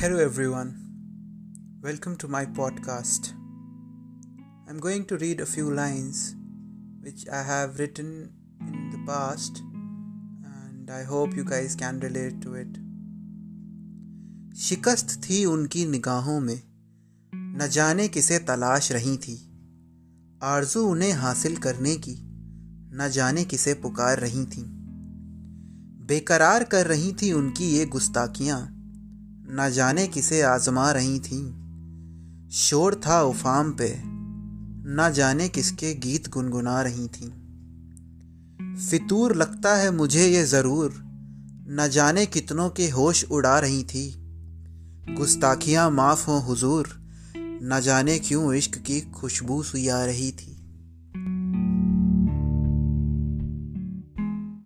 Hello, everyone. Welcome to my podcast. I'm going to read a few lines which I have written in the past, and I hope you guys can relate to it. शिकस्त थी उनकी निगाहों में न जाने किसे तलाश रही थी आरज़ू उन्हें हासिल करने की न जाने किसे पुकार रही थी बेकरार कर रही थी उनकी ये गुस्ताखियाँ न जाने किसे आजमा रही थी। शोर था उफाम पे, न जाने किसके गीत गुनगुना रही थी। फितूर लगता है मुझे ये ज़रूर, न जाने कितनों के होश उड़ा रही थी। गुस्ताखियाँ माफ़ हो हुजूर, न जाने क्यों इश्क की खुशबू सुया रही थी।